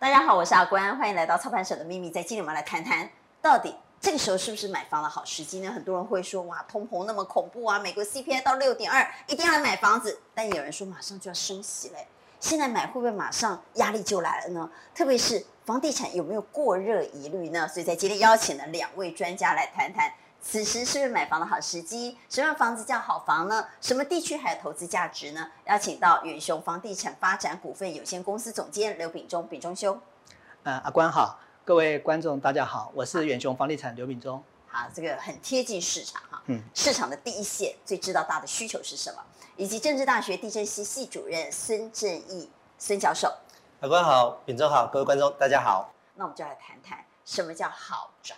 大家好，我是阿关，欢迎来到操盘手的秘密。在今天我们来谈谈，到底这个时候是不是买房的好时机呢？很多人会说，哇，通膨那么恐怖啊，美国 CPI 到六点二，一定要来买房子。但有人说，马上就要升息嘞，现在买会不会马上压力就来了呢？特别是房地产有没有过热疑虑呢？所以在今天邀请了两位专家来谈谈。此时是不是买房的好时机？什么样房子叫好房呢？什么地区还有投资价值呢？邀请到远雄房地产发展股份有限公司总监刘秉忠，秉忠兄。呃，阿关好，各位观众大家好，我是远雄房地产刘秉忠。好，这个很贴近市场哈，嗯，市场的第一线，最知道大的需求是什么，以及政治大学地震系系主任孙正义孙教授。阿关好，秉忠好，各位观众大家好。那我们就来谈谈什么叫好宅。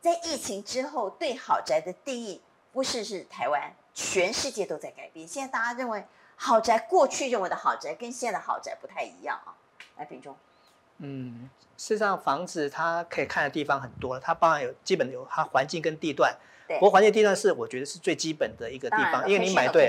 在疫情之后，对豪宅的定义不是是台湾，全世界都在改变。现在大家认为豪宅，过去认为的豪宅跟现在的豪宅不太一样啊。来，秉忠。嗯，事实上房子它可以看的地方很多，它包含有基本有它环境跟地段。对。不过环境地段是我觉得是最基本的一个地方，因为你买对，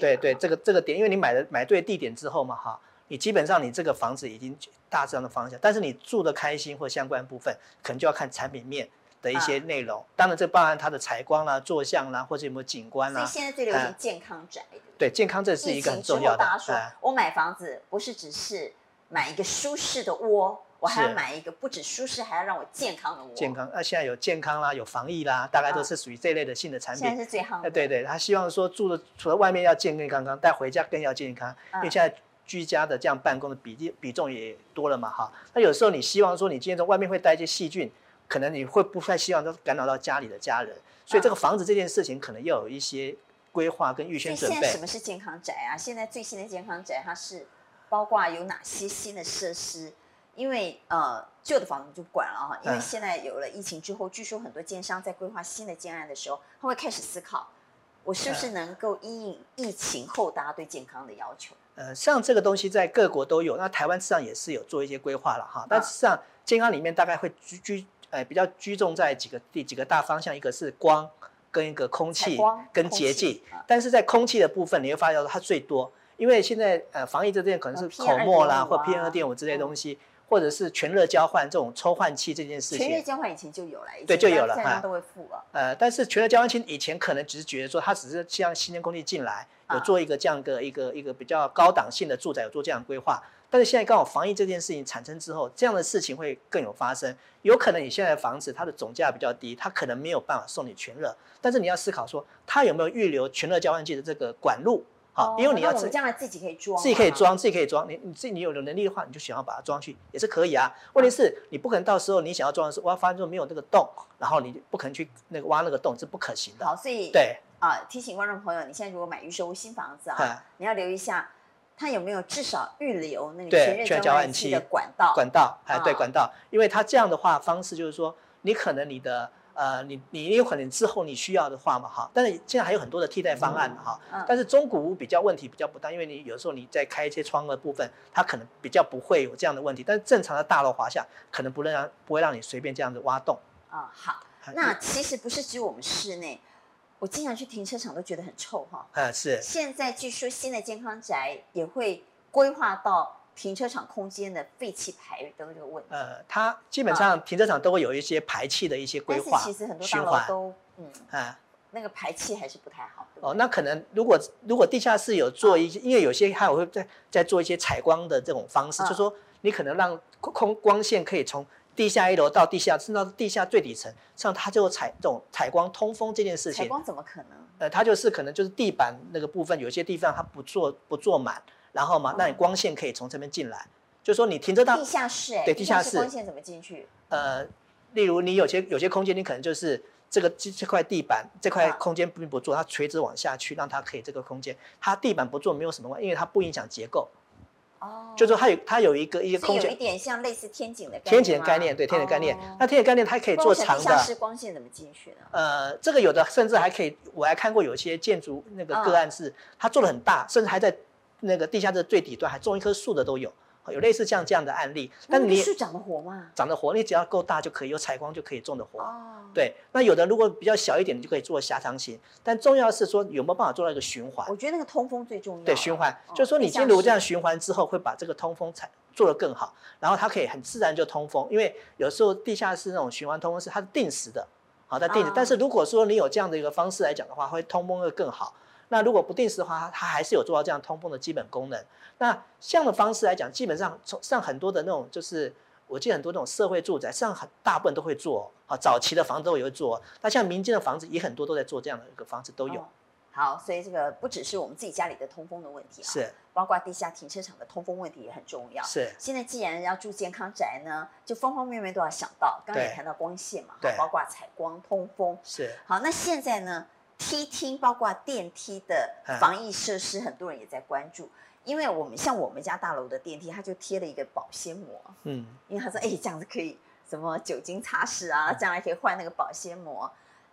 对对，这个这个点，因为你买的买对地点之后嘛，哈，你基本上你这个房子已经大致上的方向，但是你住的开心或相关部分，可能就要看产品面。的一些内容，当然这包含它的采光啦、坐向啦，或者有没有景观啦。所以现在最流行健康宅。对，健康这是一个很重要的。大家说，我买房子不是只是买一个舒适的窝，我还要买一个不止舒适，还要让我健康的窝。健康，那现在有健康啦，有防疫啦，大概都是属于这类的新的产品。现在是最夯的。对对，他希望说住的除了外面要健健康康，带回家更要健康，因为现在居家的这样办公的比例比重也多了嘛，哈。那有时候你希望说你今天在外面会带一些细菌。可能你会不太希望都干扰到家里的家人，所以这个房子这件事情可能要有一些规划跟预先准备。现在什么是健康宅啊？现在最新的健康宅它是包括有哪些新的设施？因为呃旧的房子就不管了哈，因为现在有了疫情之后，据说很多建商在规划新的建案的时候，他会开始思考，我是不是能够因应疫情后大家对健康的要求？呃，像这个东西在各国都有，那台湾实际上也是有做一些规划了哈。但实际上健康里面大概会居居。哎，比较居重在几个第几个大方向，一个是光，跟一个空气，跟洁净。但是在空气的部分，你会发现它最多，因为现在呃防疫这件可能是口沫啦，或 PM 二点五之类东西，或者是全热交换这种抽换器这件事情。全热交换以前就有了，对，就有了，现在都会付了。呃，但是全热交换器以前可能只是觉得说它只是让新鲜空气进来，有做一个这样的一个一个比较高档性的住宅，有做这样的规划。但是现在刚好防疫这件事情产生之后，这样的事情会更有发生。有可能你现在的房子它的总价比较低，它可能没有办法送你全热。但是你要思考说，它有没有预留全热交换器的这个管路？好，因为你要自将来自己可以装，自己可以装，自己可以装。你你自己你有能力的话，你就想要把它装去也是可以啊。问题是你不可能到时候你想要装的时候，我要发现说没有那个洞，然后你不可能去那个挖那个洞，是不可行的。好，所以对啊，提醒观众朋友，你现在如果买预售屋新房子啊，你要留意一下。它有没有至少预留那个全热交换器的管道？管道，哎，对，管道，因为它这样的话方式就是说，你可能你的呃，你你有可能之后你需要的话嘛，哈，但是现在还有很多的替代方案哈，但是中古屋比较问题比较不大，因为你有时候你在开一些窗的部分，它可能比较不会有这样的问题，但是正常的大楼华夏可能不能让不会让你随便这样子挖洞。啊，好，那其实不是只有我们室内。我经常去停车场都觉得很臭哈。啊，是。现在据说新的健康宅也会规划到停车场空间的废气排都这个问题。呃，它基本上停车场都会有一些排气的一些规划。但是其实很多大楼都嗯啊，那个排气还是不太好。哦，那可能如果如果地下室有做一些，因为有些还有会在在做一些采光的这种方式，就是说你可能让空光线可以从。地下一楼到地下，甚至到地下最底层，像它就采这种采光通风这件事情。采光怎么可能？呃，它就是可能就是地板那个部分，有些地方它不做不做满，然后嘛，那你光线可以从这边进来。就是说你停车到地下室，哎，对，地下室光线怎么进去？呃，例如你有些有些空间，你可能就是这个这这块地板这块空间并不做，它垂直往下去，让它可以这个空间，它地板不做没有什么关，因为它不影响结构。哦，就是它有它有一个一些空间，有一点像类似天井的天井的概念，对天井概念。那天井概念它可以做长的。地下室光线怎么进去呢？呃，这个有的甚至还可以，我还看过有些建筑那个个案是，它做的很大，甚至还在那个地下室最底端还种一棵树的都有。有类似像这样的案例。但是你是长得活吗？长得活，你只要够大就可以，有采光就可以种得活。哦。对，那有的如果比较小一点，你就可以做狭长型。但重要是说有没有办法做到一个循环？我觉得那个通风最重要。对，循环，哦、就是说你今天如这样循环之后，会把这个通风采做得更好，然后它可以很自然就通风。因为有时候地下室那种循环通风是它是定时的，好，它定时。哦、但是如果说你有这样的一个方式来讲的话，会通风会更好。那如果不定时的话，它还是有做到这样通风的基本功能。那这样的方式来讲，基本上从上很多的那种，就是我记得很多那种社会住宅，上很大部分都会做啊，早期的房子都也会做。那像民间的房子也很多都在做这样的一个方式都有。哦、好，所以这个不只是我们自己家里的通风的问题啊，是包括地下停车场的通风问题也很重要。是。现在既然要住健康宅呢，就方方面面都要想到。刚刚也谈到光线嘛，对，包括采光、通风。是。好，那现在呢？梯厅包括电梯的防疫设施，很多人也在关注，因为我们像我们家大楼的电梯，它就贴了一个保鲜膜，嗯，因为他说，哎，这样子可以什么酒精擦拭啊，将来可以换那个保鲜膜。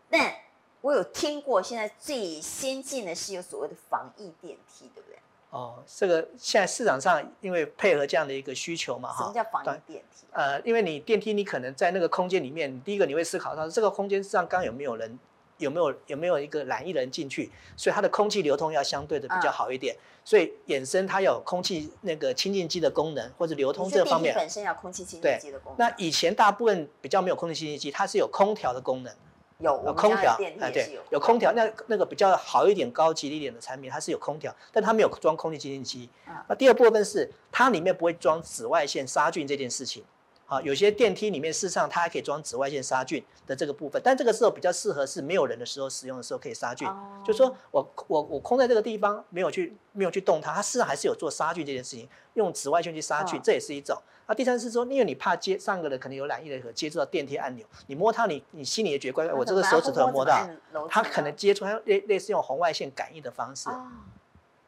但我有听过，现在最先进的是有所谓的防疫电梯，对不对？哦，这个现在市场上因为配合这样的一个需求嘛，哈，什么叫防疫电梯？呃，因为你电梯你可能在那个空间里面，第一个你会思考到这个空间上刚有没有人。有没有有没有一个染疫人进去？所以它的空气流通要相对的比较好一点，嗯、所以衍生它有空气那个清净机的功能或者流通这方面。本身要空气清净机的功能。那以前大部分比较没有空气清净机，它是有空调的功能。有，有空调，哎对，有空调。那那个比较好一点、高级一点的产品，它是有空调，但它没有装空气清净机。嗯、那第二部分是它里面不会装紫外线杀菌这件事情。啊，有些电梯里面事实上它还可以装紫外线杀菌的这个部分，但这个时候比较适合是没有人的时候使用的时候可以杀菌。哦、就是说我我我空在这个地方没有去没有去动它，它事实上还是有做杀菌这件事情，用紫外线去杀菌，哦、这也是一种。那第三是说，因为你怕接上个人可能有染疫的，可接触到电梯按钮，你摸它，你你心里也觉得怪怪，我这个手指头摸到，它可能接触，它类类似用红外线感应的方式。哦，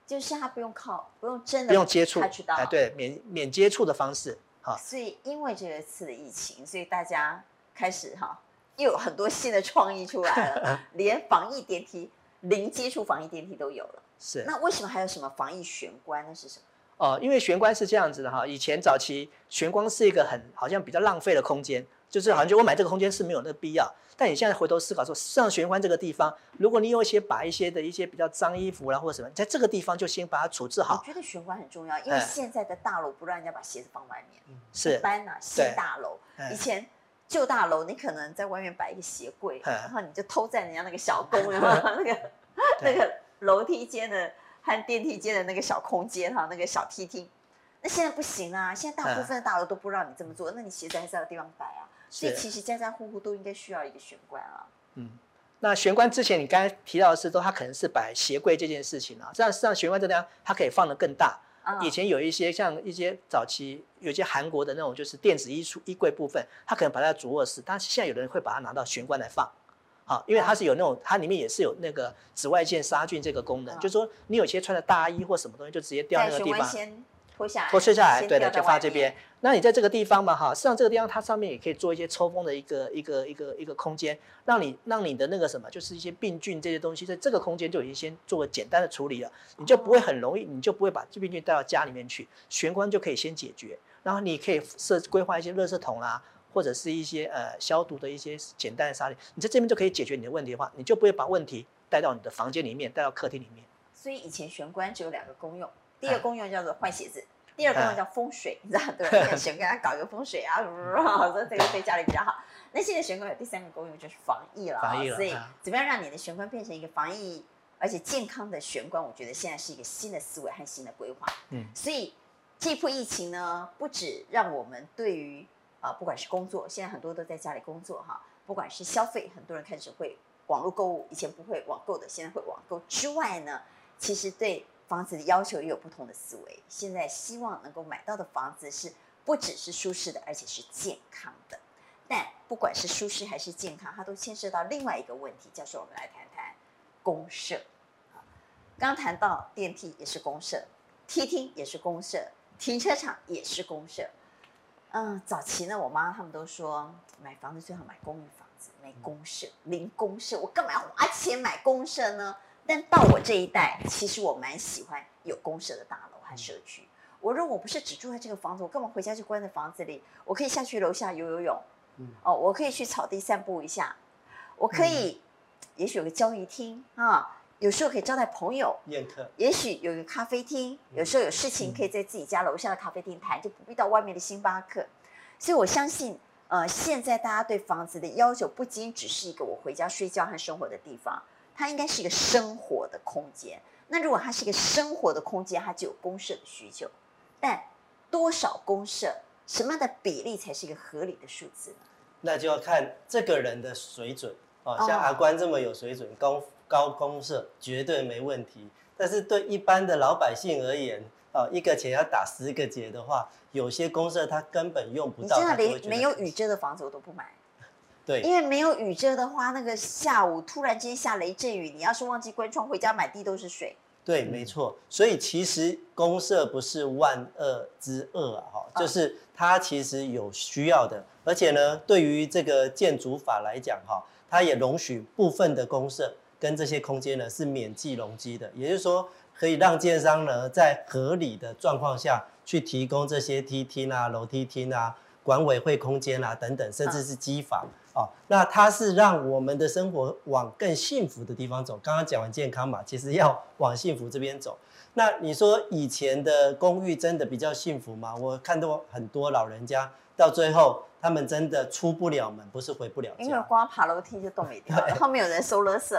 就是它不用靠，不用真的不用接触，哎，对，免免接触的方式。好，所以因为这一次的疫情，所以大家开始哈，又有很多新的创意出来了，连防疫电梯、零接触防疫电梯都有了。是，那为什么还有什么防疫玄关？那是什么？哦，因为玄关是这样子的哈，以前早期玄关是一个很好像比较浪费的空间，就是好像就我买这个空间是没有那个必要。但你现在回头思考说，上玄关这个地方，如果你有一些把一些的一些比较脏衣服啦或者什么，在这个地方就先把它处置好。我觉得玄关很重要，因为现在的大楼不让人家把鞋子放外面。嗯，是。一般啊，新大楼，以前旧大楼你可能在外面摆一个鞋柜，然后你就偷在人家那个小公，然后 那个那个楼梯间的和电梯间的那个小空间哈，那个小梯厅。那现在不行啊，现在大部分的大楼都不让你这么做，那你鞋子还是要有地方摆啊。所以其实家家户户都应该需要一个玄关啊。嗯，那玄关之前你刚才提到的是说，它可能是摆鞋柜这件事情啊。这样实际上玄关这样它可以放得更大。啊、以前有一些像一些早期有些韩国的那种就是电子衣橱衣柜部分，它可能摆在主卧室，但是现在有人会把它拿到玄关来放。好，因为它是有那种它里面也是有那个紫外线杀菌这个功能，啊、就是说你有些穿的大衣或什么东西就直接掉那个地方。脱下来，脱下来，对的，就放这边。那你在这个地方嘛，哈，实际上这个地方它上面也可以做一些抽风的一个一个一个一个空间，让你让你的那个什么，就是一些病菌这些东西，在这个空间就已经先做个简单的处理了，你就不会很容易，你就不会把这病菌带到家里面去，玄关就可以先解决。然后你可以设规划一些垃圾桶啦，或者是一些呃消毒的一些简单的沙粒，你在这边就可以解决你的问题的话，你就不会把问题带到你的房间里面，带到客厅里面。所以以前玄关只有两个功用，第一个功用叫做换鞋子。第二个呢叫风水，你知道对吧？玄关搞一个风水啊，说这个对家里比较好。那现在玄关有第三个功用就是防疫了，防疫了。所以怎么样让你的玄关变成一个防疫而且健康的玄关？我觉得现在是一个新的思维和新的规划。嗯，所以这波疫情呢，不止让我们对于啊，不管是工作，现在很多都在家里工作哈，不管是消费，很多人开始会网络购物，以前不会网购的，现在会网购之外呢，其实对。房子的要求也有不同的思维。现在希望能够买到的房子是不只是舒适的，而且是健康的。但不管是舒适还是健康，它都牵涉到另外一个问题。教授，我们来谈谈公设。刚谈到电梯也是公设，梯厅也是公设，停车场也是公设。嗯，早期呢，我妈他们都说买房子最好买公寓房子，没公设，零公设，我干嘛要花钱买公设呢？但到我这一代，其实我蛮喜欢有公社的大楼和社区。我如果我不是只住在这个房子，我干嘛回家就关在房子里？我可以下去楼下游游泳，嗯、哦，我可以去草地散步一下，我可以，嗯、也许有个交易厅啊，有时候可以招待朋友宴客，也许有个咖啡厅，有时候有事情可以在自己家楼下的咖啡厅谈，就不必到外面的星巴克。所以我相信，呃，现在大家对房子的要求不仅只是一个我回家睡觉和生活的地方，它应该是一个生活的空间。那如果它是一个生活的空间，它就有公社的需求。但多少公社，什么样的比例才是一个合理的数字呢？那就要看这个人的水准哦。像阿关这么有水准，高高公社绝对没问题。但是对一般的老百姓而言，哦，一个钱要打十个结的话，有些公社他根本用不到。你真的连没有雨遮的房子我都不买。对，因为没有雨遮的话，那个下午突然间下雷阵雨，你要是忘记关窗，回家满地都是水。对，没错，所以其实公社不是万恶之恶啊，哈，就是它其实有需要的，而且呢，对于这个建筑法来讲，哈，它也容许部分的公社跟这些空间呢是免计容积的，也就是说，可以让建商呢在合理的状况下去提供这些梯厅啊、楼梯厅啊、管委会空间啊等等，甚至是机房。哦，那它是让我们的生活往更幸福的地方走。刚刚讲完健康嘛，其实要往幸福这边走。那你说以前的公寓真的比较幸福吗？我看到很多老人家到最后，他们真的出不了门，不是回不了家。因为光爬楼梯就动没掉，然后没有人收垃圾，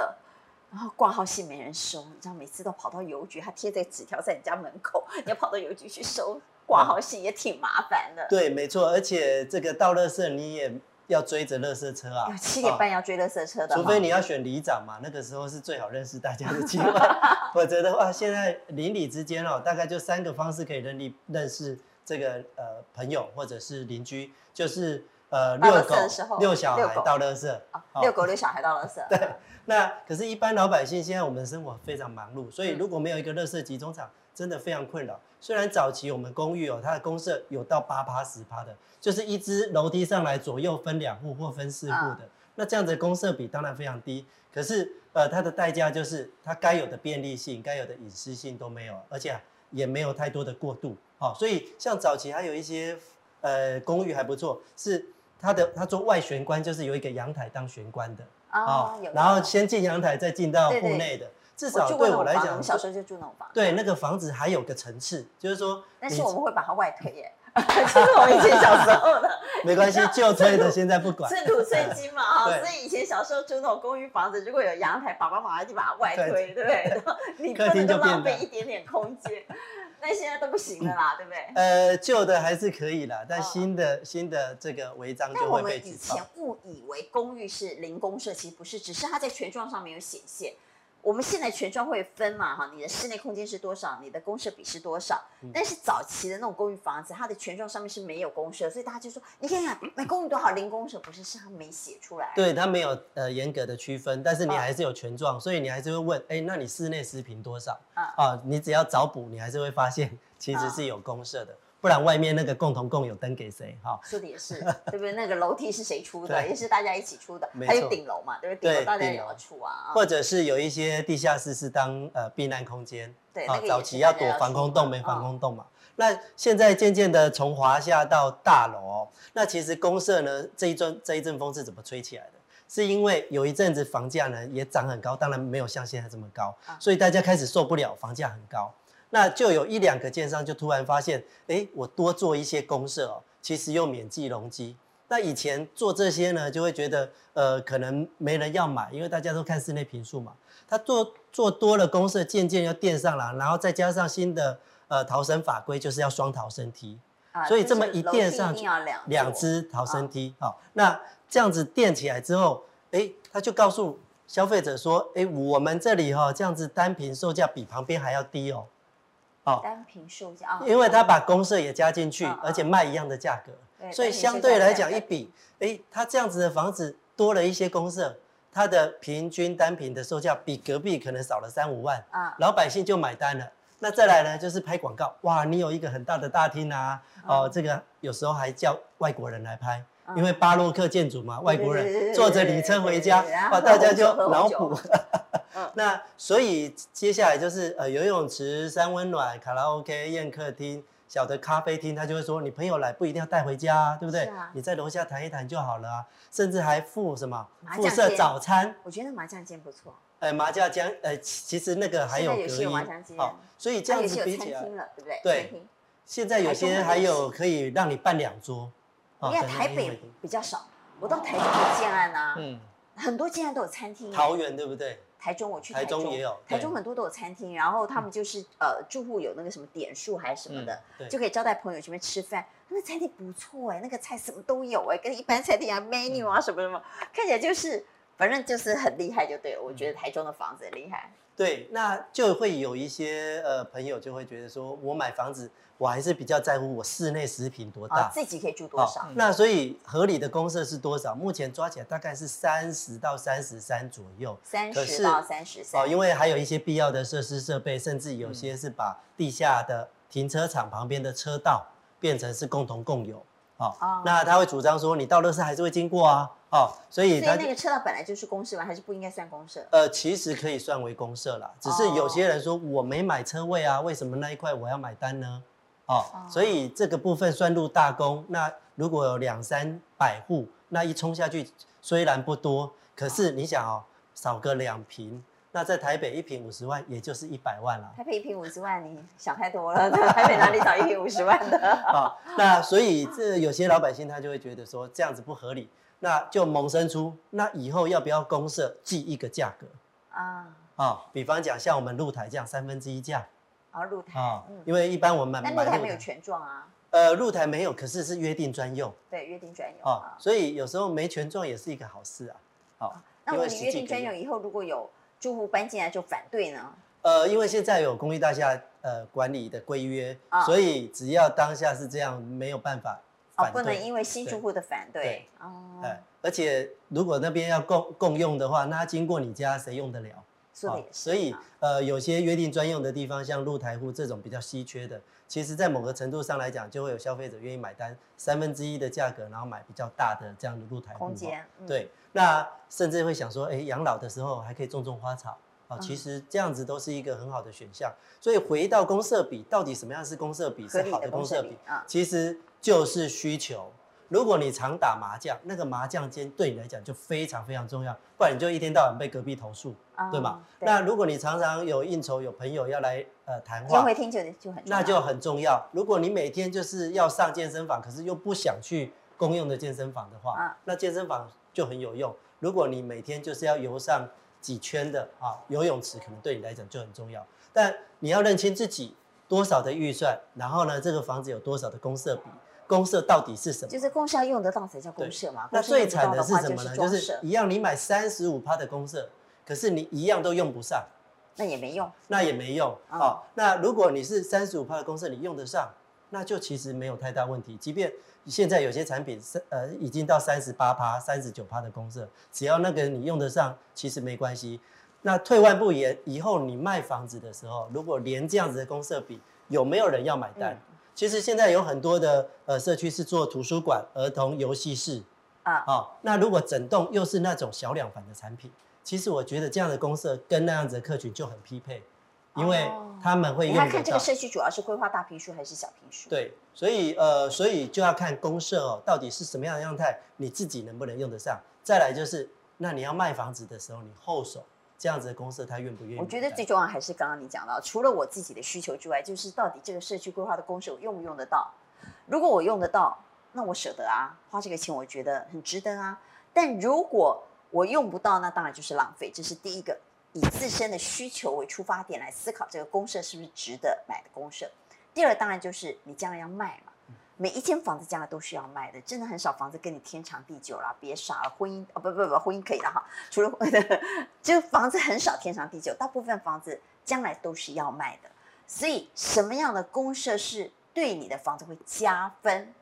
然后挂号信没人收，你知道每次都跑到邮局，他贴在纸条在你家门口，你要跑到邮局去收挂号信也挺麻烦的。对，没错，而且这个倒垃圾你也。要追着垃圾车啊！七点半要追垃圾车的，除非你要选里长嘛，那个时候是最好认识大家的机会。否则的话，现在邻里之间哦，大概就三个方式可以认识认识这个呃朋友或者是邻居，就是呃遛狗、遛小孩、到垃圾。遛狗、遛小孩、到垃圾。对，那可是，一般老百姓现在我们的生活非常忙碌，所以如果没有一个垃圾集中场，真的非常困扰。虽然早期我们公寓哦，它的公设有到八趴十趴的，就是一支楼梯上来左右分两户或分四户的，那这样子的公设比当然非常低。可是呃，它的代价就是它该有的便利性、该有的隐私性都没有，而且也没有太多的过渡。好，所以像早期还有一些呃公寓还不错，是它的它做外玄关，就是有一个阳台当玄关的哦，然后先进阳台再进到户内的。至少对我来讲，我们小时候就住那种房。对，那个房子还有个层次，就是说。但是我们会把它外推耶 就是我们以前小时候的。没关系，旧推的现在不管。寸土寸金嘛，哈，所以以前小时候住那种公寓房子，如果有阳台，爸爸妈妈就把它外推，对不对？你客厅就浪费一点点空间。那现在都不行了啦，对不对？呃，旧的还是可以啦，但新的新的这个违章就会被举报。以前误以为公寓是零公设，其实不是，只是它在权状上没有显现。我们现在权状会分嘛，哈，你的室内空间是多少，你的公设比是多少？但是早期的那种公寓房子，它的权状上面是没有公设，所以大家就说，你看看买公寓多好，零公设不是，是他没写出来。对，它没有呃严格的区分，但是你还是有权状，所以你还是会问，哎，那你室内实坪多少？啊，你只要找补，你还是会发现 其实是有公设的。不然外面那个共同共有灯给谁？哈，说的也是，对不对？那个楼梯是谁出的？也是大家一起出的。还有顶楼嘛，对不对？顶楼大家也要出啊。或者是有一些地下室是当呃避难空间，对，早期要躲防空洞没防空洞嘛。那现在渐渐的从华夏到大楼，那其实公社呢这一阵这一阵风是怎么吹起来的？是因为有一阵子房价呢也涨很高，当然没有像现在这么高，所以大家开始受不了房价很高。那就有一两个建商就突然发现，哎，我多做一些公设哦，其实又免计容积。那以前做这些呢，就会觉得，呃，可能没人要买，因为大家都看室内平数嘛。他做做多了公设，渐渐要垫上了，然后再加上新的呃逃生法规，就是要双逃生梯，啊、所以这么一垫上去，两只逃生梯，好、哦，那这样子垫起来之后，哎，他就告诉消费者说，哎，我们这里哈、哦，这样子单坪售价比旁边还要低哦。哦，单坪售价，因为他把公社也加进去，而且卖一样的价格，所以相对来讲一比，哎，他这样子的房子多了一些公社，它的平均单品的售价比隔壁可能少了三五万，啊，老百姓就买单了。那再来呢，就是拍广告，哇，你有一个很大的大厅啊，哦，这个有时候还叫外国人来拍，因为巴洛克建筑嘛，外国人坐着礼车回家，哇，大家就脑补。那所以接下来就是呃游泳池、三温暖、卡拉 OK、宴客厅、小的咖啡厅，他就会说，你朋友来不一定要带回家啊，对不对？啊、你在楼下谈一谈就好了啊，甚至还附什么附设早餐。我觉得麻将间不错。哎，麻将间，呃，其实那个还有隔音，好、哦，所以这样子比起来，了对不对？对，现在有些还有可以让你办两桌。因为台北比较少，我到台中的建案啊，嗯，很多建案都有餐厅。桃园对不对？台中我去台中，也有，台中很多都有餐厅，然后他们就是、嗯、呃住户有那个什么点数还是什么的，嗯、就可以招待朋友去那边吃饭。那个餐厅不错哎，那个菜什么都有哎，跟一般餐厅啊 menu 啊什么什么，看起来就是反正就是很厉害就对了。我觉得台中的房子很厉害。对，那就会有一些呃朋友就会觉得说，我买房子。我还是比较在乎我室内实品多大，自己可以住多少。那所以合理的公设是多少？目前抓起来大概是三十到三十三左右。三十到三十三。哦，因为还有一些必要的设施设备，甚至有些是把地下的停车场旁边的车道变成是共同共有。哦，那他会主张说，你到乐圾还是会经过啊。哦，所以所以那个车道本来就是公设吗？还是不应该算公设？呃，其实可以算为公设啦，只是有些人说我没买车位啊，为什么那一块我要买单呢？哦，所以这个部分算入大公。那如果有两三百户，那一冲下去虽然不多，可是你想哦，少个两坪，那在台北一平五十万，也就是一百万了。台北一平五十万，你想太多了。台北哪里找一平五十万的？啊，那所以这有些老百姓他就会觉得说这样子不合理，那就萌生出那以后要不要公社记一个价格啊？啊，比方讲像我们露台这样三分之一价。啊，露台啊，因为一般我们买露台没有权状啊。呃，露台没有，可是是约定专用。对，约定专用啊。所以有时候没权状也是一个好事啊。好，那我们约定专用以后，如果有住户搬进来就反对呢？呃，因为现在有公寓大厦呃管理的规约，所以只要当下是这样，没有办法反对。不能因为新住户的反对。哦。而且如果那边要共共用的话，那经过你家谁用得了？哦、所以呃，有些约定专用的地方，像露台户这种比较稀缺的，其实在某个程度上来讲，就会有消费者愿意买单三分之一的价格，然后买比较大的这样的露台户空间。嗯、对，那甚至会想说，哎，养老的时候还可以种种花草啊，其实这样子都是一个很好的选项。所以回到公社比，到底什么样是公社比是好的公社比啊？其实就是需求。如果你常打麻将，那个麻将间对你来讲就非常非常重要，不然你就一天到晚被隔壁投诉，嗯、对吗？对。那如果你常常有应酬，有朋友要来呃谈话，会听就就很那就很重要。如果你每天就是要上健身房，可是又不想去公用的健身房的话，嗯、那健身房就很有用。如果你每天就是要游上几圈的啊，游泳池可能对你来讲就很重要。但你要认清自己多少的预算，然后呢，这个房子有多少的公设比。公社到底是什么？就是公设用得到才叫公社嘛。那最惨的是什么呢？就是一样，你买三十五趴的公社，可是你一样都用不上，那也没用。那也没用。哦，那如果你是三十五趴的公社，你用得上，那就其实没有太大问题。即便现在有些产品是呃已经到三十八趴、三十九趴的公社，只要那个你用得上，其实没关系。那退万步言，以后你卖房子的时候，如果连这样子的公社比，有没有人要买单？嗯其实现在有很多的呃社区是做图书馆、儿童游戏室啊，哦，那如果整栋又是那种小两房的产品，其实我觉得这样的公社跟那样子的客群就很匹配，因为他们会用。他看这个社区主要是规划大平数还是小平数？对，所以呃，所以就要看公社哦，到底是什么样的样态，你自己能不能用得上？再来就是，那你要卖房子的时候，你后手。这样子的公社他愿不愿意？我觉得最重要还是刚刚你讲到，除了我自己的需求之外，就是到底这个社区规划的公社我用不用得到？如果我用得到，那我舍得啊，花这个钱我觉得很值得啊。但如果我用不到，那当然就是浪费。这是第一个，以自身的需求为出发点来思考这个公社是不是值得买的公社。第二，当然就是你将来要卖嘛。每一间房子将来都是要卖的，真的很少房子跟你天长地久啦。别傻了，婚姻哦不不不，婚姻可以了哈。除了 就房子很少天长地久，大部分房子将来都是要卖的。所以什么样的公社是对你的房子会加分？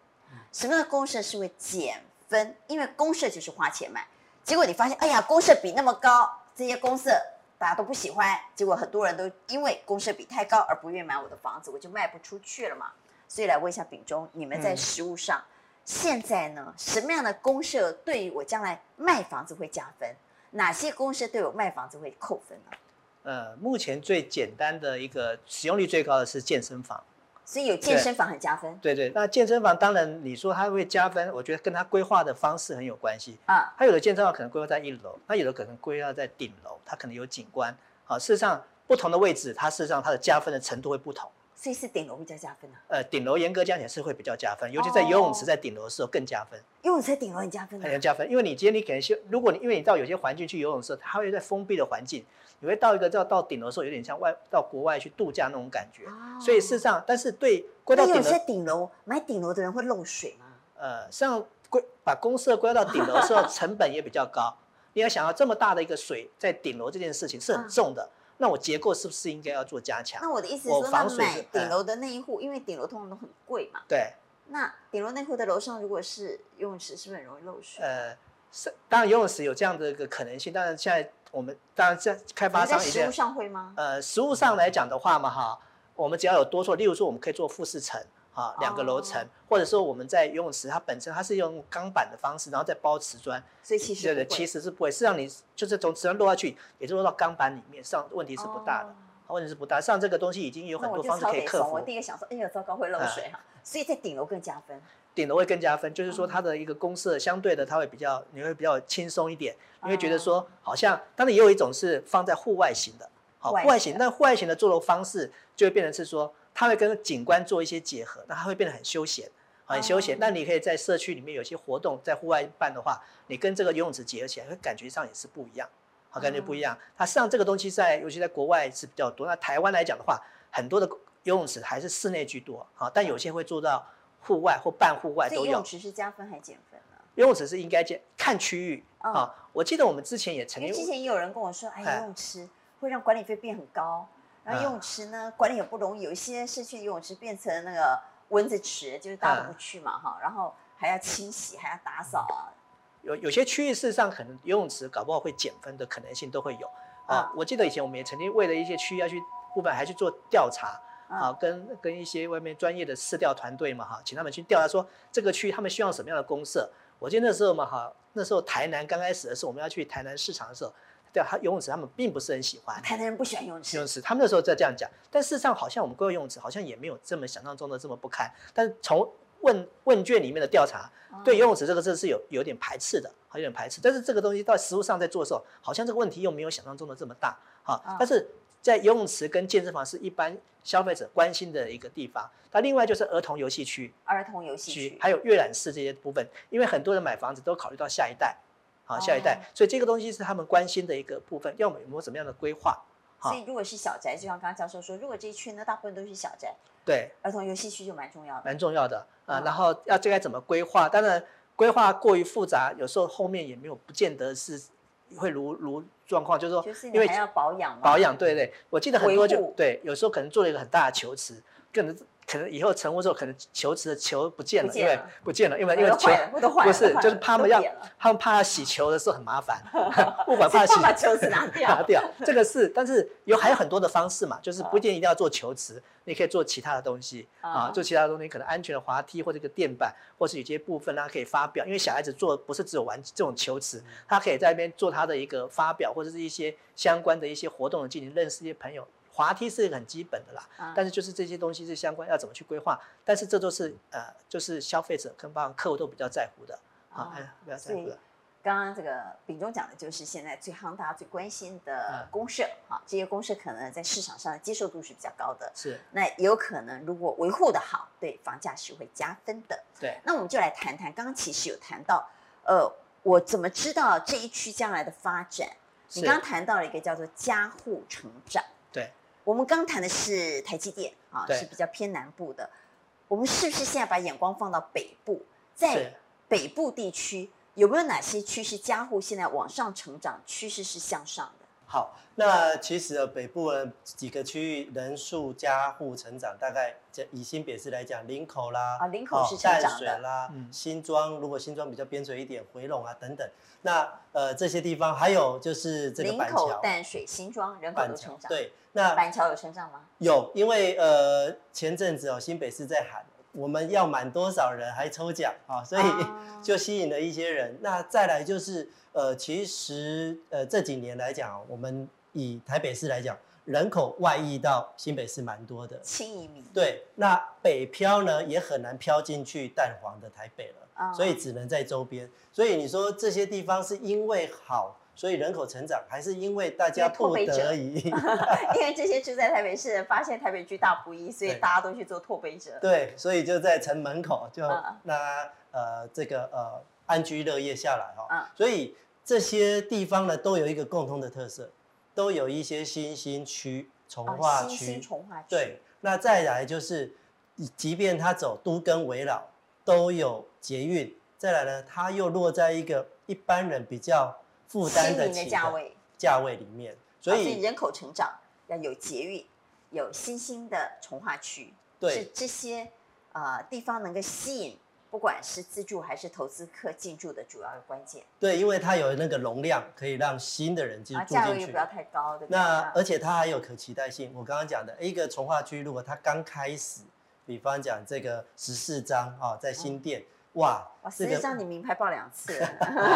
什么样的公社是会减分？因为公社就是花钱买，结果你发现，哎呀，公社比那么高，这些公社大家都不喜欢，结果很多人都因为公社比太高而不愿意买我的房子，我就卖不出去了嘛。所以来问一下秉忠，你们在实物上，嗯、现在呢，什么样的公社对于我将来卖房子会加分？哪些公社对我卖房子会扣分呢？呃，目前最简单的一个使用率最高的是健身房，所以有健身房很加分。对对，那健身房当然你说它会加分，我觉得跟它规划的方式很有关系啊。它有的健身房可能规划在一楼，它有的可能规划在顶楼，它可能有景观。好，事实上不同的位置，它事实上它的加分的程度会不同。所以是顶楼比较加分啊？呃，顶楼严格讲起来是会比较加分，尤其在游泳池在顶楼的时候更加分。游泳池在顶楼很加分，很加分，因为你今天你可能修，如果你因为你到有些环境去游泳的时候，它会在封闭的环境，你会到一个叫到顶楼的时候，有点像外到国外去度假那种感觉。所以事实上，但是对归到顶楼，有些顶楼买顶楼的人会漏水吗？呃，像归把公社归到顶楼的时候，成本也比较高。你要想要这么大的一个水在顶楼这件事情是很重的。那我结构是不是应该要做加强？那我的意思是说，他买顶楼的那一户，因为顶楼通常都很贵嘛。对。那顶楼那户的楼上如果是游泳池，是不是很容易漏水？呃，是，当然游泳池有这样的一个可能性。但是现在我们当然在开发商在实物上会吗？呃，实物上来讲的话嘛，哈，我们只要有多做，例如说我们可以做复式层。啊，两个楼层，oh. 或者说我们在游泳池，它本身它是用钢板的方式，然后再包瓷砖，所以其实对对，其实是不会，是让你就是从瓷砖落下去，也就落到钢板里面，上问题是不大的，oh. 问题是不大。上这个东西已经有很多方式可以克服。我第一个想说，哎呀，糟糕，会漏水哈，嗯、所以在顶楼更加分。顶楼会更加分，就是说它的一个公设相对的，它会比较你会比较轻松一点，你会觉得说好像，当然也有一种是放在户外型的，好，户外型，但户外型的做楼方式就会变成是说。它会跟景观做一些结合，那它会变得很休闲，很休闲。那你可以在社区里面有些活动，在户外办的话，你跟这个游泳池结合起来，会感觉上也是不一样，好，感觉不一样。它实际上这个东西在，尤其在国外是比较多。那台湾来讲的话，很多的游泳池还是室内居多，好，但有些会做到户外或半户外都有。游泳池是加分还减分呢？游泳池是应该减，看区域啊。我记得我们之前也曾经，之前也有人跟我说，哎，游泳池会让管理费变很高。然后游泳池呢，管理也不容易，有一些社区游泳池变成那个蚊子池，就是大家都不去嘛哈，然后还要清洗，还要打扫啊。有有些区域事实上可能游泳池搞不好会减分的可能性都会有啊。我记得以前我们也曾经为了一些区域要去部分还去做调查啊，跟跟一些外面专业的市调团队嘛哈，请他们去调查说这个区域他们需要什么样的公社。我记得那时候嘛哈，那时候台南刚开始的时候，我们要去台南市场的时候。对，他游泳池他们并不是很喜欢。台南人不喜欢游泳池。游泳池，他们那时候在这样讲，但事实上好像我们规划游泳池好像也没有这么想象中的这么不堪。但是从问问卷里面的调查，对游泳池这个字是有有点排斥的，有点排斥。但是这个东西到实物上在做的时候，好像这个问题又没有想象中的这么大。好，但是在游泳池跟健身房是一般消费者关心的一个地方。那另外就是儿童游戏区，儿童游戏区，还有阅览室这些部分，因为很多人买房子都考虑到下一代。好，下一代，所以这个东西是他们关心的一个部分，要么有没有什么样的规划？所以如果是小宅，就像刚刚教授说，如果这一区呢，大部分都是小宅，对，儿童游戏区就蛮重要的，蛮重要的啊。然后要这该怎么规划？当然，规划过于复杂，有时候后面也没有不见得是会如如状况，就是说，就是因为还要保养嘛，保养，对对。我记得很多就对，有时候可能做了一个很大的球池，可能。可能以后成屋之后，可能球池的球不见了，因为不见了，因为因为球不是，就是他们要他们怕洗球的时候很麻烦，不管怕洗 把球池拿掉，拿掉这个是，但是有还有很多的方式嘛，就是不一定一定要做球池，你可以做其他的东西啊，做其他的东西，可能安全的滑梯或者一个垫板，或是有些部分它可以发表，因为小孩子做不是只有玩这种球池，他可以在那边做他的一个发表，或者是一些相关的一些活动的进行，认识一些朋友。滑梯是很基本的啦，啊、但是就是这些东西是相关，要怎么去规划？但是这都是呃，就是消费者跟包括客户都比较在乎的啊，哎，比较在乎的。刚刚这个秉忠讲的就是现在最夯大家最关心的公社，哈、啊，这些公社可能在市场上的接受度是比较高的，是。那有可能如果维护的好，对房价是会加分的。对。那我们就来谈谈，刚刚其实有谈到，呃，我怎么知道这一区将来的发展？你刚刚谈到了一个叫做加户成长。我们刚谈的是台积电啊，是比较偏南部的。我们是不是现在把眼光放到北部？在北部地区有没有哪些趋势家户现在往上成长趋势是向上的？好，那其实北部的几个区域人数加户成长，大概以新北市来讲，林口啦，啊，林口是成长的，淡水啦，嗯、新庄如果新庄比较边陲一点，回龙啊等等，那呃这些地方还有就是这个板桥、林口、淡水、新庄人口都成长，对，那板桥有成长吗？有，因为呃前阵子哦新北市在喊我们要满多少人还抽奖啊，所以 就吸引了一些人。那再来就是。呃，其实呃这几年来讲，我们以台北市来讲，人口外溢到新北市蛮多的，轻移民。对，那北漂呢也很难漂进去淡黄的台北了，哦、所以只能在周边。所以你说这些地方是因为好，所以人口成长，还是因为大家不得已？因为这些住在台北市发现台北居大不易，所以大家都去做拓北者。对，所以就在城门口就那、嗯、呃这个呃安居乐业下来哈、哦。嗯、所以这些地方呢都有一个共通的特色，都有一些新兴区、从化区。新兴重划区。对，那再来就是，即便他走都跟围绕，都有捷运。再来呢，它又落在一个一般人比较负担得起的价位价位里面，所以人口成长要有捷运，有新兴的从化区，对，是这些呃地方能够吸引不管是自住还是投资客进驻的主要的关键。对，因为它有那个容量，可以让新的人进住进去，价位也不要太高，对不对？那而且它还有可期待性。我刚刚讲的一个从化区，如果它刚开始，比方讲这个十四张啊，在新店。嗯哇，实际上你名牌报两次，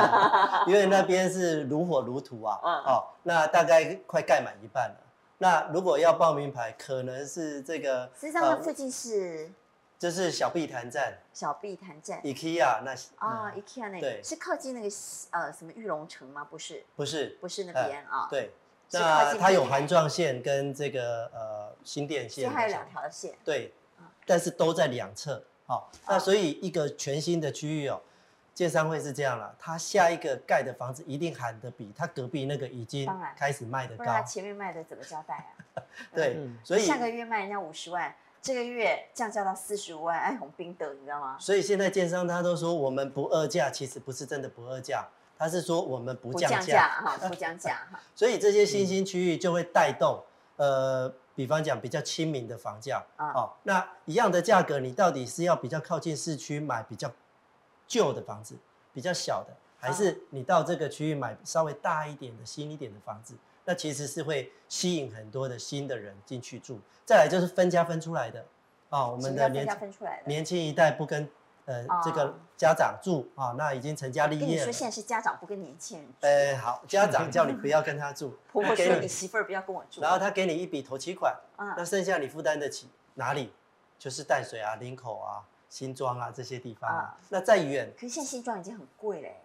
因为那边是如火如荼啊，哦，那大概快盖满一半了。那如果要报名牌，可能是这个。实际上那附近是，就是小碧潭站。小碧潭站。IKEA 那啊，IKEA 那对，是靠近那个呃什么玉龙城吗？不是，不是，不是那边啊。对，那它有环状线跟这个呃新店线，还有两条线。对，但是都在两侧。好，那所以一个全新的区域哦，建商会是这样了，他下一个盖的房子一定喊得比他隔壁那个已经开始卖的高，他前面卖的怎么交代啊？对，所以下个月卖人家五十万，这个月降价到四十五万，哀鸿冰德，你知道吗？所以现在建商他都说我们不二价，其实不是真的不二价，他是说我们不降价哈，不降价哈。所以这些新兴区域就会带动呃。比方讲比较亲民的房价，啊、哦，那一样的价格，你到底是要比较靠近市区买比较旧的房子，比较小的，还是你到这个区域买稍微大一点的新一点的房子？那其实是会吸引很多的新的人进去住。再来就是分家分出来的，啊、哦，我们的年年轻一代不跟。呃，这个家长住啊，那已经成家立业了。跟你说，现在是家长不跟年轻人住。呃，好，家长叫你不要跟他住。婆婆说你媳妇儿不要跟我住。然后他给你一笔头期款，那剩下你负担得起哪里？就是淡水啊、林口啊、新庄啊这些地方啊。那再远，可是现在新庄已经很贵嘞。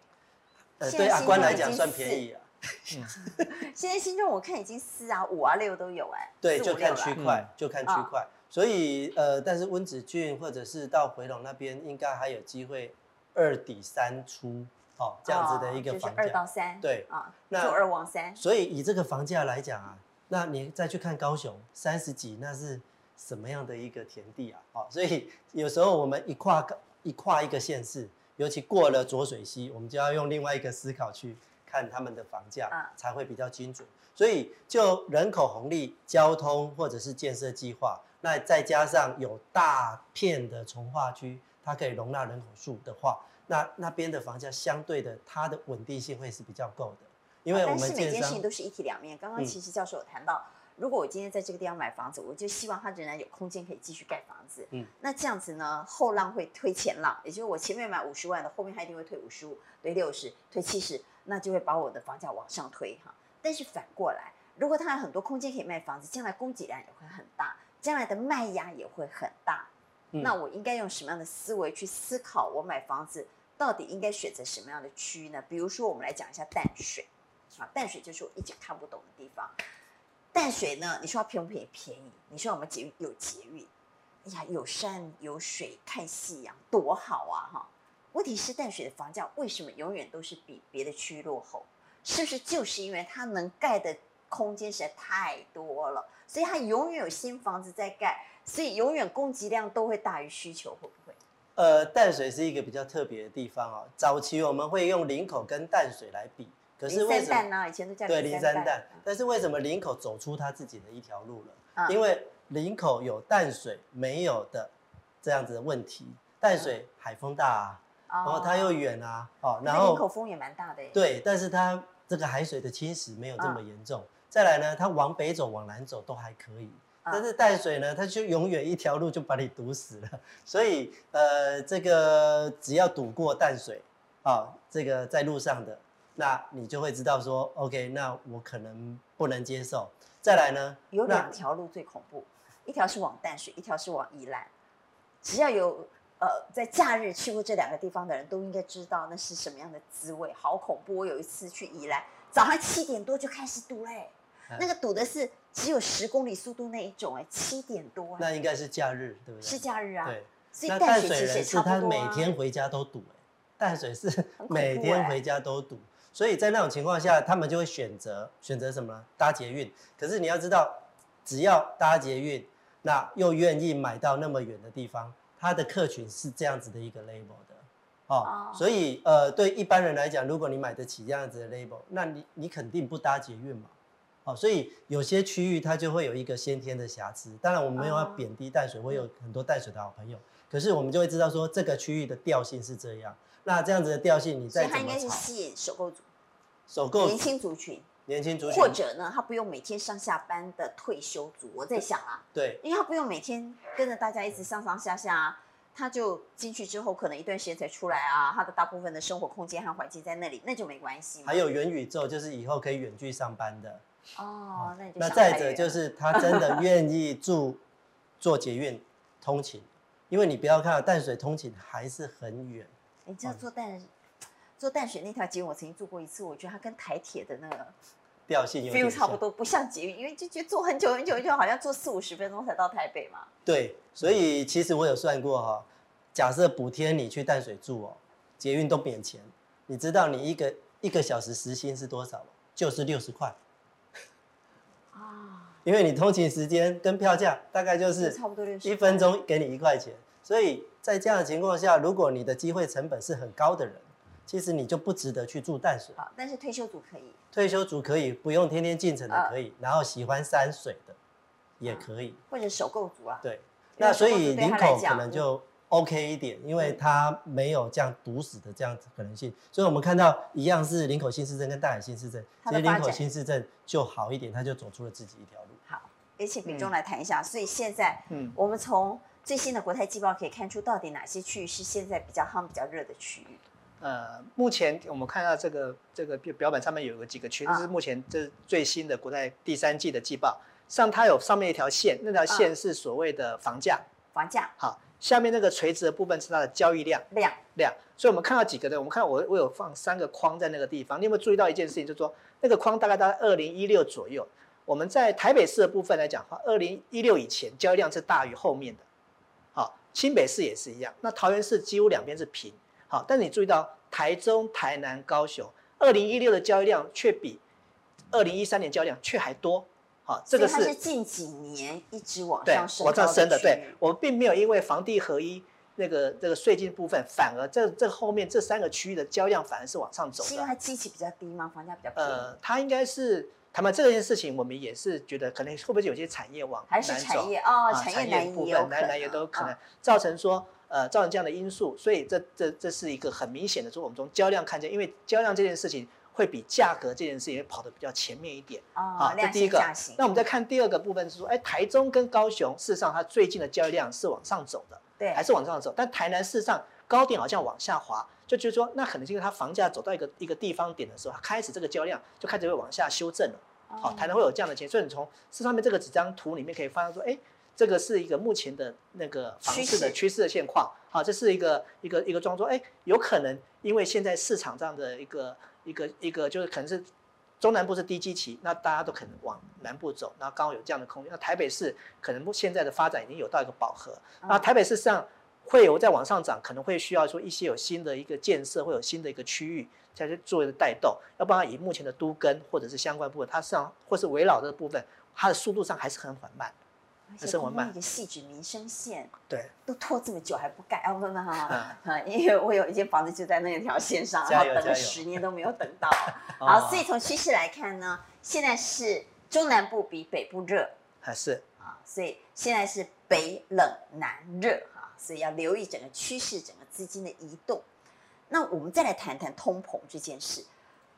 呃，对阿关来讲算便宜啊。现在新庄我看已经四啊、五啊、六都有哎。对，就看区块，就看区块。所以呃，但是温子俊或者是到回龙那边，应该还有机会二底三出哦，这样子的一个房价。二到三。对啊，那二往三。所以以这个房价来讲啊，那你再去看高雄三十几，那是什么样的一个田地啊？哦，所以有时候我们一跨一跨一个县市，尤其过了浊水溪，我们就要用另外一个思考去看他们的房价，才会比较精准。所以就人口红利、交通或者是建设计划。那再加上有大片的从化区，它可以容纳人口数的话，那那边的房价相对的它的稳定性会是比较够的。因为我们、啊、但是每件事情都是一体两面。刚刚其实教授有谈到，嗯、如果我今天在这个地方买房子，我就希望它仍然有空间可以继续盖房子。嗯，那这样子呢，后浪会推前浪，也就是我前面买五十万的，后面它一定会推五十五、推六十、推七十，那就会把我的房价往上推哈。但是反过来，如果它有很多空间可以卖房子，将来供给量也会很大。将来的卖压也会很大，嗯、那我应该用什么样的思维去思考？我买房子到底应该选择什么样的区域呢？比如说，我们来讲一下淡水，啊，淡水就是我一直看不懂的地方。淡水呢，你说它便不便宜？便宜。你说我们捷运有捷运，哎呀，有山有水，看夕阳多好啊！哈，问题是淡水的房价为什么永远都是比别的区域落后？是不是就是因为它能盖的空间实在太多了？所以它永远有新房子在盖，所以永远供给量都会大于需求，会不会？呃，淡水是一个比较特别的地方哦。早期我们会用林口跟淡水来比，可是为什么？林三淡呢？以前都叫对林三淡，但是为什么林口走出他自己的一条路了？嗯、因为林口有淡水没有的这样子的问题。淡水海风大啊，嗯、然后它又远啊，哦，然后林口风也蛮大的耶。对，但是它这个海水的侵蚀没有这么严重。嗯再来呢，它往北走、往南走都还可以，但是淡水呢，它就永远一条路就把你堵死了。所以，呃，这个只要堵过淡水，啊，这个在路上的，那你就会知道说，OK，那我可能不能接受。再来呢，有两条路最恐怖，一条是往淡水，一条是往宜兰。只要有呃在假日去过这两个地方的人，都应该知道那是什么样的滋味，好恐怖！我有一次去宜兰，早上七点多就开始堵嘞，嗯、那个堵的是只有十公里速度那一种哎，七点多。那应该是假日，对不对？是假日啊。对。所以淡水其实也是他每天回家都堵哎，淡水是 每天回家都堵。所以在那种情况下，他们就会选择选择什么呢？搭捷运。可是你要知道，只要搭捷运，那又愿意买到那么远的地方，他的客群是这样子的一个 label 的哦。Oh. 所以呃，对一般人来讲，如果你买得起这样子的 label，那你你肯定不搭捷运嘛。哦，所以有些区域它就会有一个先天的瑕疵。当然，我们没有要贬低淡水，我有很多淡水的好朋友。可是我们就会知道说，这个区域的调性是这样。那这样子的调性，你再怎么炒，它应该是吸引首购族、首购年轻族群、年轻族群，或者呢，他不用每天上下班的退休族。我在想啊，对，因为他不用每天跟着大家一直上上下下，他就进去之后，可能一段时间才出来啊。他的大部分的生活空间和环境在那里，那就没关系。还有元宇宙，就是以后可以远距上班的。哦，那那再者就是他真的愿意 住做捷运通勤，因为你不要看淡水通勤还是很远。你知道坐淡坐淡水那条捷运，我曾经坐过一次，我觉得它跟台铁的那个调性有 feel 差不多，不像捷运，因为就觉得坐很久很久，就好像坐四五十分钟才到台北嘛。对，所以其实我有算过哈，假设补贴你去淡水住哦，捷运都免钱，你知道你一个一个小时时薪是多少吗？就是六十块。因为你通勤时间跟票价大概就是差不多一分钟给你一块钱，所以在这样的情况下，如果你的机会成本是很高的人，其实你就不值得去住淡水。好但是退休族可以，退休族可以不用天天进城的可以，然后喜欢山水的也可以，或者首购族啊。对，那所以林口可能就。OK 一点，因为它没有这样堵死的这样子可能性，所以我们看到一样是林口新市镇跟大海新市镇，其实林口新市镇就好一点，它就走出了自己一条路。好，也请秉忠来谈一下。所以现在，嗯，我们从最新的国泰季报可以看出，到底哪些区域是现在比较夯、比较热的区域？呃，目前我们看到这个这个表表板上面有个几个区，这是目前这是最新的国泰第三季的季报，上它有上面一条线，那条线是所谓的房价。房价。好。下面那个垂直的部分是它的交易量量量，所以我们看到几个的，我们看到我我有放三个框在那个地方，你有没有注意到一件事情，就是说那个框大概在二零一六左右，我们在台北市的部分来讲的话，二零一六以前交易量是大于后面的，好，新北市也是一样，那桃园市几乎两边是平，好，但是你注意到台中、台南、高雄，二零一六的交易量却比二零一三年交易量却还多。好，这个是，是近几年一直往上升，往上升的。对，我并没有因为房地合一那个这个税金部分，反而这这后面这三个区域的交易量反而是往上走的。是因为它基期比较低吗？房价比较？呃，它应该是他们这件事情，我们也是觉得可能会不会有些产业往还是产业哦，产业南移部分南南也都可能造成说呃造成这样的因素，所以这这这是一个很明显的，说我们从交量看见，因为交量这件事情。会比价格这件事情跑得比较前面一点，哦、好，这第一个。那我们再看第二个部分是说，哎，台中跟高雄事实上它最近的交易量是往上走的，对，还是往上走。但台南事实上高点好像往下滑，就就是说，那可能是因为它房价走到一个一个地方点的时候，它开始这个交易量就开始会往下修正了。好、哦，台南会有这样的情况，所以你从这上面这个几张图里面可以发现说，哎，这个是一个目前的那个房市的趋势的现况。好，这是一个一个一个装作，哎，有可能因为现在市场这样的一个。一个一个就是可能是中南部是低基期，那大家都可能往南部走，然后刚好有这样的空间。那台北市可能现在的发展已经有到一个饱和，那台北市上会有再往上涨，可能会需要说一些有新的一个建设，会有新的一个区域才去做一个带动。要不然以目前的都根或者是相关部分，它上或是围绕的部分，它的速度上还是很缓慢。而且那个细致民生线，对，都拖这么久还不盖啊？不不哈，因为我有一间房子就在那条线上，然后等了十年都没有等到。好，所以从趋势来看呢，现在是中南部比北部热，还是啊？所以现在是北冷南热啊，所以要留意整个趋势，整个资金的移动。那我们再来谈谈通膨这件事。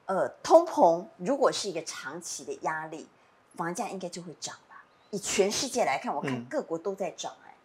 呃，通膨如果是一个长期的压力，房价应该就会涨吧。以全世界来看，我看各国都在涨哎、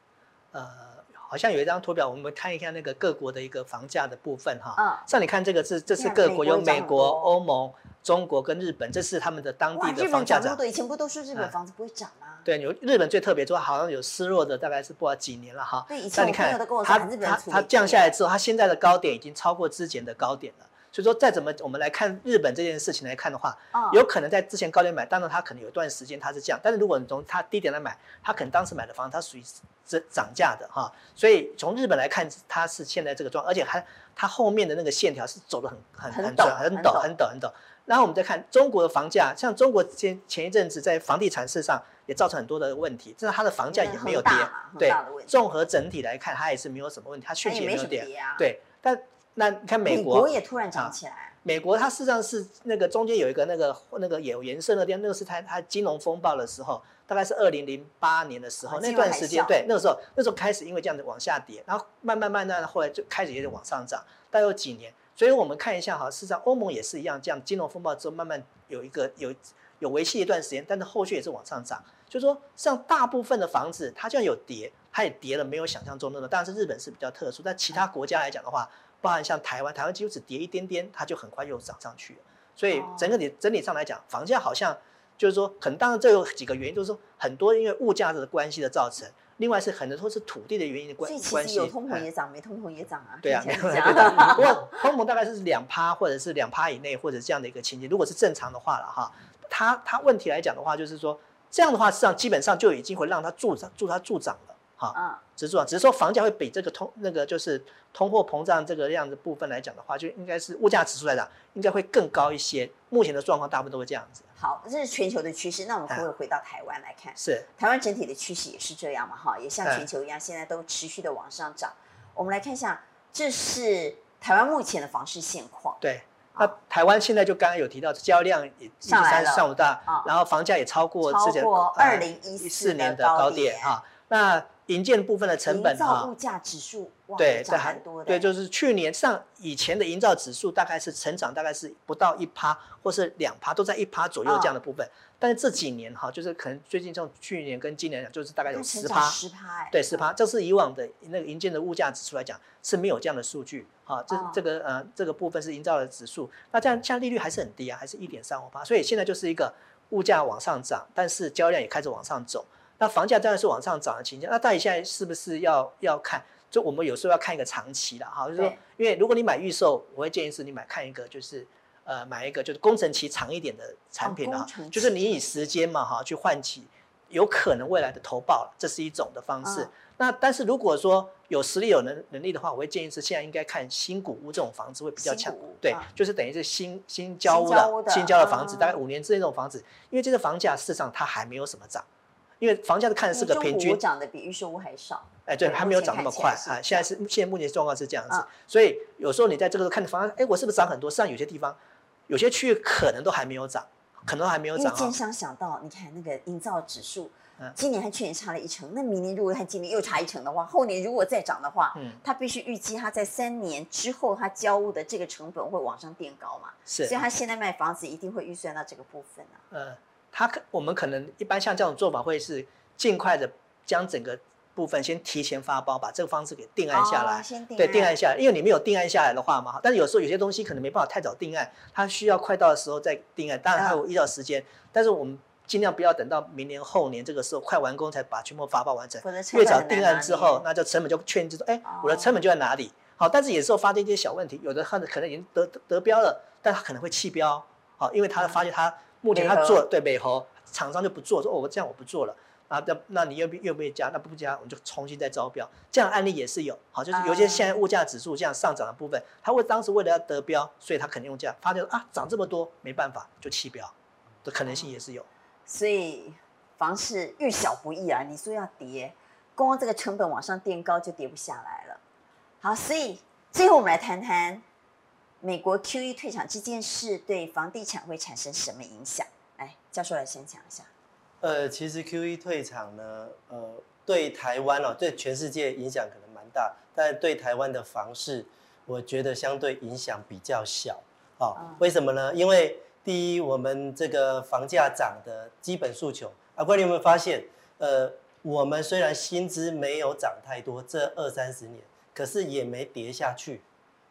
呃，好像有一张图表，我们看一下那个各国的一个房价的部分哈。嗯。像你看这个是这是各国有美国、欧盟、中国跟日本，这是他们的当地的房价涨。以前不都说日本房子不会涨吗？对，有日本最特别，说好像有失落的，大概是不知道几年了哈。对，以前我朋友都跟我说，它它它降下来之后，它现在的高点已经超过之前的高点了。所以说，再怎么我们来看日本这件事情来看的话，有可能在之前高点买，当然它可能有一段时间它是这样。但是如果你从它低点来买，它可能当时买的房子它属于涨涨价的哈。所以从日本来看，它是现在这个状况，而且还它后面的那个线条是走的很很很陡很陡很陡很陡。然后我们再看中国的房价，像中国前前一阵子在房地产市场也造成很多的问题，就是它的房价也没有跌，对，综合整体来看，它也是没有什么问题，它确实也没有跌，对。但那你看美国，美国也突然涨起来，美国它事实上是那个中间有一个那个那个有颜色那边，那个是它它金融风暴的时候，大概是二零零八年的时候，那段时间对，那个时候那时候开始因为这样子往下跌，然后慢慢慢慢后来就开始也就往上涨，大概有几年。所以我们看一下哈，事实上欧盟也是一样，这样金融风暴之后慢慢有一个有有维系一段时间，但是后续也是往上涨。就是说像大部分的房子，它就然有跌，它也跌了没有想象中那么。当然是日本是比较特殊，但其他国家来讲的话，包含像台湾，台湾几乎只跌一点点，它就很快又涨上去了。所以整个体整体上来讲，房价好像就是说，可能当然这有几个原因，就是说很多因为物价的关系的造成。另外是很多都是土地的原因的关系，所以其实有通膨也涨，没通膨也涨啊。对啊，没有。不过通膨大概是两趴或者是两趴以内，或者这样的一个情节。如果是正常的话了哈，它它问题来讲的话，就是说这样的话，实际上基本上就已经会让它助长，助它助长了。哈，嗯，只是说，只是说房价会比这个通那个就是通货膨胀这个样子部分来讲的话，就应该是物价指数来讲，应该会更高一些。目前的状况大部分都会这样子。好，这是全球的趋势。那我们可不可以回到台湾来看？是，台湾整体的趋势也是这样嘛？哈，也像全球一样，现在都持续的往上涨。我们来看一下，这是台湾目前的房市现况。对，那台湾现在就刚刚有提到，交量也上来了，上五大，然后房价也超过之前超过二零一四年的高点啊。那营建部分的成本哈，物价指数对，这还多的。对，就是去年上以前的营造指数大概是成长，大概是不到一趴，或是两趴，都在一趴左右这样的部分。但是这几年哈，就是可能最近从去年跟今年讲，就是大概有十趴，十趴，对，十趴。这是以往的那个营建的物价指数来讲是没有这样的数据。哈，这这个呃这个部分是营造的指数，那这样像利率还是很低啊，还是一点三五趴。所以现在就是一个物价往上涨，但是交量也开始往上走。那房价当然是往上涨的情况，那到底现在是不是要要看？就我们有时候要看一个长期的哈，就是说，因为如果你买预售，我会建议是你买看一个就是呃买一个就是工程期长一点的产品啊，就是你以时间嘛哈去换取有可能未来的投报，这是一种的方式。那但是如果说有实力有能能力的话，我会建议是现在应该看新古屋这种房子会比较强，对，就是等于是新新交屋的新交的房子，大概五年之内这种房子，因为这个房价事实上它还没有什么涨。因为房价是看的是个平均，涨的比预售屋还少。哎，对，还没有涨那么快啊。现在是现在目前状况是这样子，所以有时候你在这个看的房价，哎，我是不是涨很多？实际上有些地方，有些区域可能都还没有涨，可能都还没有涨。因为想想到，你看那个营造指数，今年和去年差了一成，那明年如果和今年又差一成的话，后年如果再涨的话，嗯，它必须预计它在三年之后，它交屋的这个成本会往上垫高嘛？是，所以它现在卖房子一定会预算到这个部分啊。嗯。他可我们可能一般像这种做法会是尽快的将整个部分先提前发包，把这个方式给定案下来。哦、对，定案下来，因为你没有定案下来的话嘛，但是有时候有些东西可能没办法太早定案，它需要快到的时候再定案。当然它有依照时间，但是我们尽量不要等到明年后年这个时候快完工才把全部发包完成。越早定案之后，那就成本就确定，就说哎，我的成本就在哪里。好，但是有时候发现一些小问题，有的患者可能已经得得标了，但他可能会弃标。好，因为他发现他目前他做对美猴。厂商就不做，说哦，我这样我不做了啊，那那你愿不愿不愿意加？那不加，我们就重新再招标。这样案例也是有，好，就是有些现在物价指数这样上涨的部分，他为当时为了要得标，所以他肯定用这样，发现啊涨这么多，没办法就弃标的可能性也是有。所以房市遇小不易啊，你说要跌，光这个成本往上垫高就跌不下来了。好，所以最后我们来谈谈美国 QE 退场这件事对房地产会产生什么影响？来，教授来先讲一下。呃，其实 QE 退场呢，呃，对台湾哦，对全世界影响可能蛮大，但对台湾的房市，我觉得相对影响比较小。哦，嗯、为什么呢？因为第一，我们这个房价涨的基本诉求，阿关，你有没有发现？呃，我们虽然薪资没有涨太多，这二三十年，可是也没跌下去。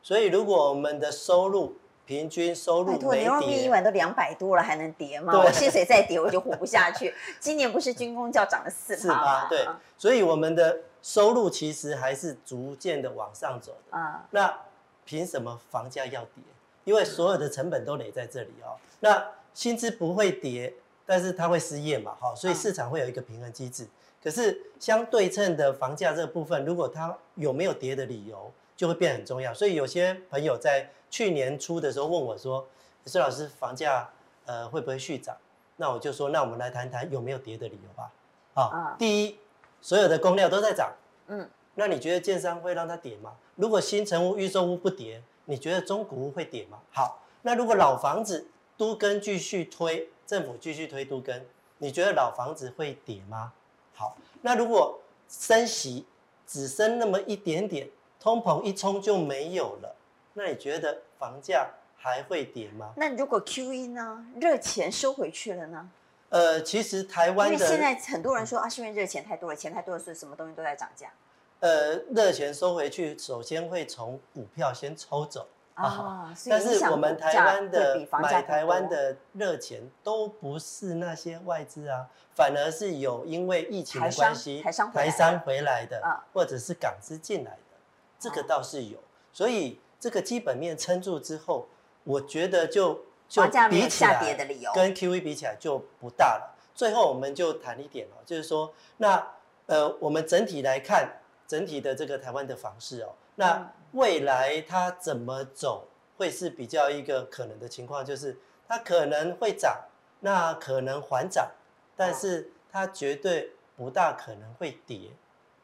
所以如果我们的收入平均收入没跌，牛肉面一碗都两百多了，还能跌吗？我薪水再跌，我就活不下去。今年不是军工教涨了四 趴吗？对，所以我们的收入其实还是逐渐的往上走的。啊，那凭什么房价要跌？因为所有的成本都累在这里哦。那薪资不会跌。但是它会失业嘛，哈，所以市场会有一个平衡机制。可是相对称的房价这个部分，如果它有没有跌的理由，就会变很重要。所以有些朋友在去年初的时候问我说：“孙老师，房价呃会不会续涨？”那我就说：“那我们来谈谈有没有跌的理由吧。”啊，第一，所有的工料都在涨，嗯，那你觉得建商会让它跌吗？如果新城屋、预售屋不跌，你觉得中古屋会跌吗？好，那如果老房子都跟继续推。政府继续推都跟，你觉得老房子会跌吗？好，那如果升息只升那么一点点，通膨一冲就没有了，那你觉得房价还会跌吗？那如果 QE 呢？热钱收回去了呢？呃，其实台湾的，因为现在很多人说啊，是因为热钱太多了，钱太多了，所以什么东西都在涨价。呃，热钱收回去，首先会从股票先抽走。啊，但是我们台湾的买台湾的热钱都不是那些外资啊，反而是有因为疫情的关系，台商回来的，或者是港资进来的，这个倒是有。所以这个基本面撑住之后，我觉得就就比起来跟 QE 比起来就不大了。最后我们就谈一点哦，就是说，那呃，我们整体来看整体的这个台湾的房市哦。那未来它怎么走，会是比较一个可能的情况，就是它可能会涨，那可能缓涨，但是它绝对不大可能会跌，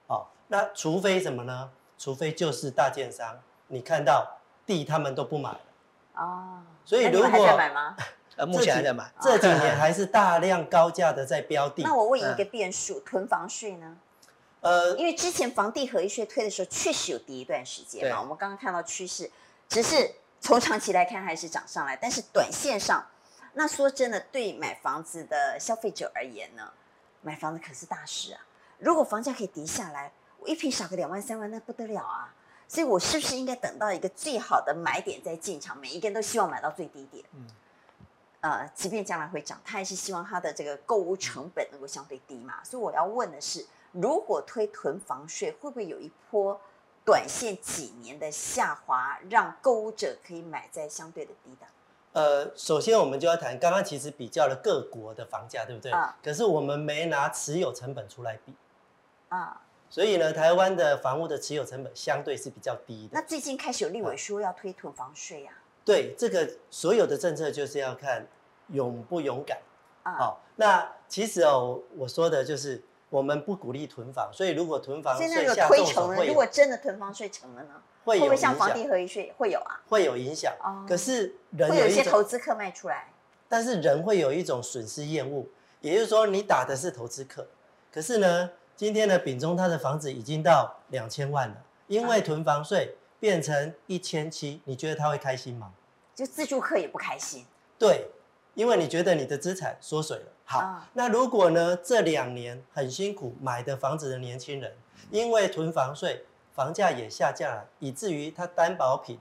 哦，那除非什么呢？除非就是大建商，你看到地他们都不买了，哦，所以如果还在买吗？呃，目前还在买，这几年还是大量高价的在标地。那我问一个变数，囤房税呢？呃，因为之前房地合一税推的时候，确实有跌一段时间嘛。我们刚刚看到趋势，只是从长期来看还是涨上来。但是短线上，那说真的，对买房子的消费者而言呢，买房子可是大事啊。如果房价可以跌下来，我一平少个两万三万，那不得了啊。所以我是不是应该等到一个最好的买点再进场？每一个人都希望买到最低点。嗯。呃，即便将来会涨，他还是希望他的这个购物成本能够相对低嘛。所以我要问的是。如果推囤房税，会不会有一波短线几年的下滑，让购物者可以买在相对的低档？呃，首先我们就要谈，刚刚其实比较了各国的房价，对不对？啊。可是我们没拿持有成本出来比。啊。所以呢，台湾的房屋的持有成本相对是比较低的。那最近开始有立委说要推囤房税呀？对，这个所有的政策就是要看勇不勇敢。啊。好，那其实哦，我说的就是。我们不鼓励囤房，所以如果囤房税下重了，如果真的囤房税成了呢？会不会像房地合一税会有啊？会有影响。哦。可是人会有一些投资客卖出来，但是人会有一种损失厌恶，也就是说你打的是投资客，可是呢，今天的丙中他的房子已经到两千万了，因为囤房税变成一千七，你觉得他会开心吗？就自住客也不开心。对，因为你觉得你的资产缩水了。好，那如果呢？这两年很辛苦买的房子的年轻人，因为囤房税，房价也下降了，以至于他担保品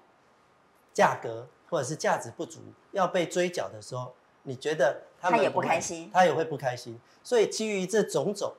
价格或者是价值不足，要被追缴的时候，你觉得他也不开心，他也会不开心。所以基于这种种，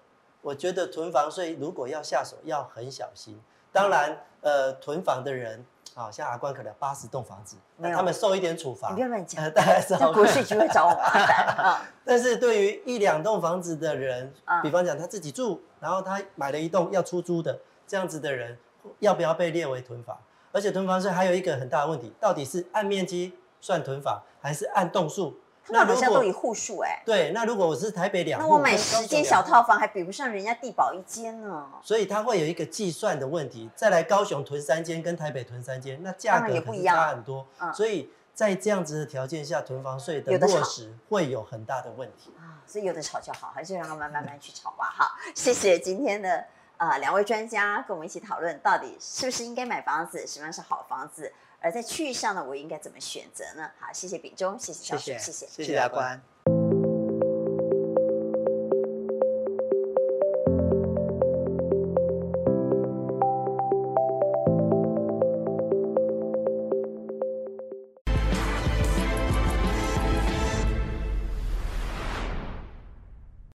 我觉得囤房税如果要下手，要很小心。当然，呃，囤房的人。好像阿关可能八十栋房子，那他们受一点处罚。你不要乱讲，呃，大概是国税局会找我麻烦。但是对于一两栋房子的人，比方讲他自己住，然后他买了一栋要出租的，这样子的人，要不要被列为囤房？而且囤房税还有一个很大的问题，到底是按面积算囤房，还是按栋数？那好像都以户数哎，对，那如果我是台北两户，那我买十间小套房还比不上人家地保一间呢。所以它会有一个计算的问题。再来高雄囤三间跟台北囤三间，那价格也不一样，差很多。所以在这样子的条件下，囤房税的落实会有很大的问题啊。所以有的吵就好，还是让他们慢慢去吵吧。好，谢谢今天的呃两位专家跟我们一起讨论，到底是不是应该买房子，什么样是好房子。而在区域上呢，我应该怎么选择呢？好，谢谢秉忠，谢谢小雪，谢谢，谢谢阿关。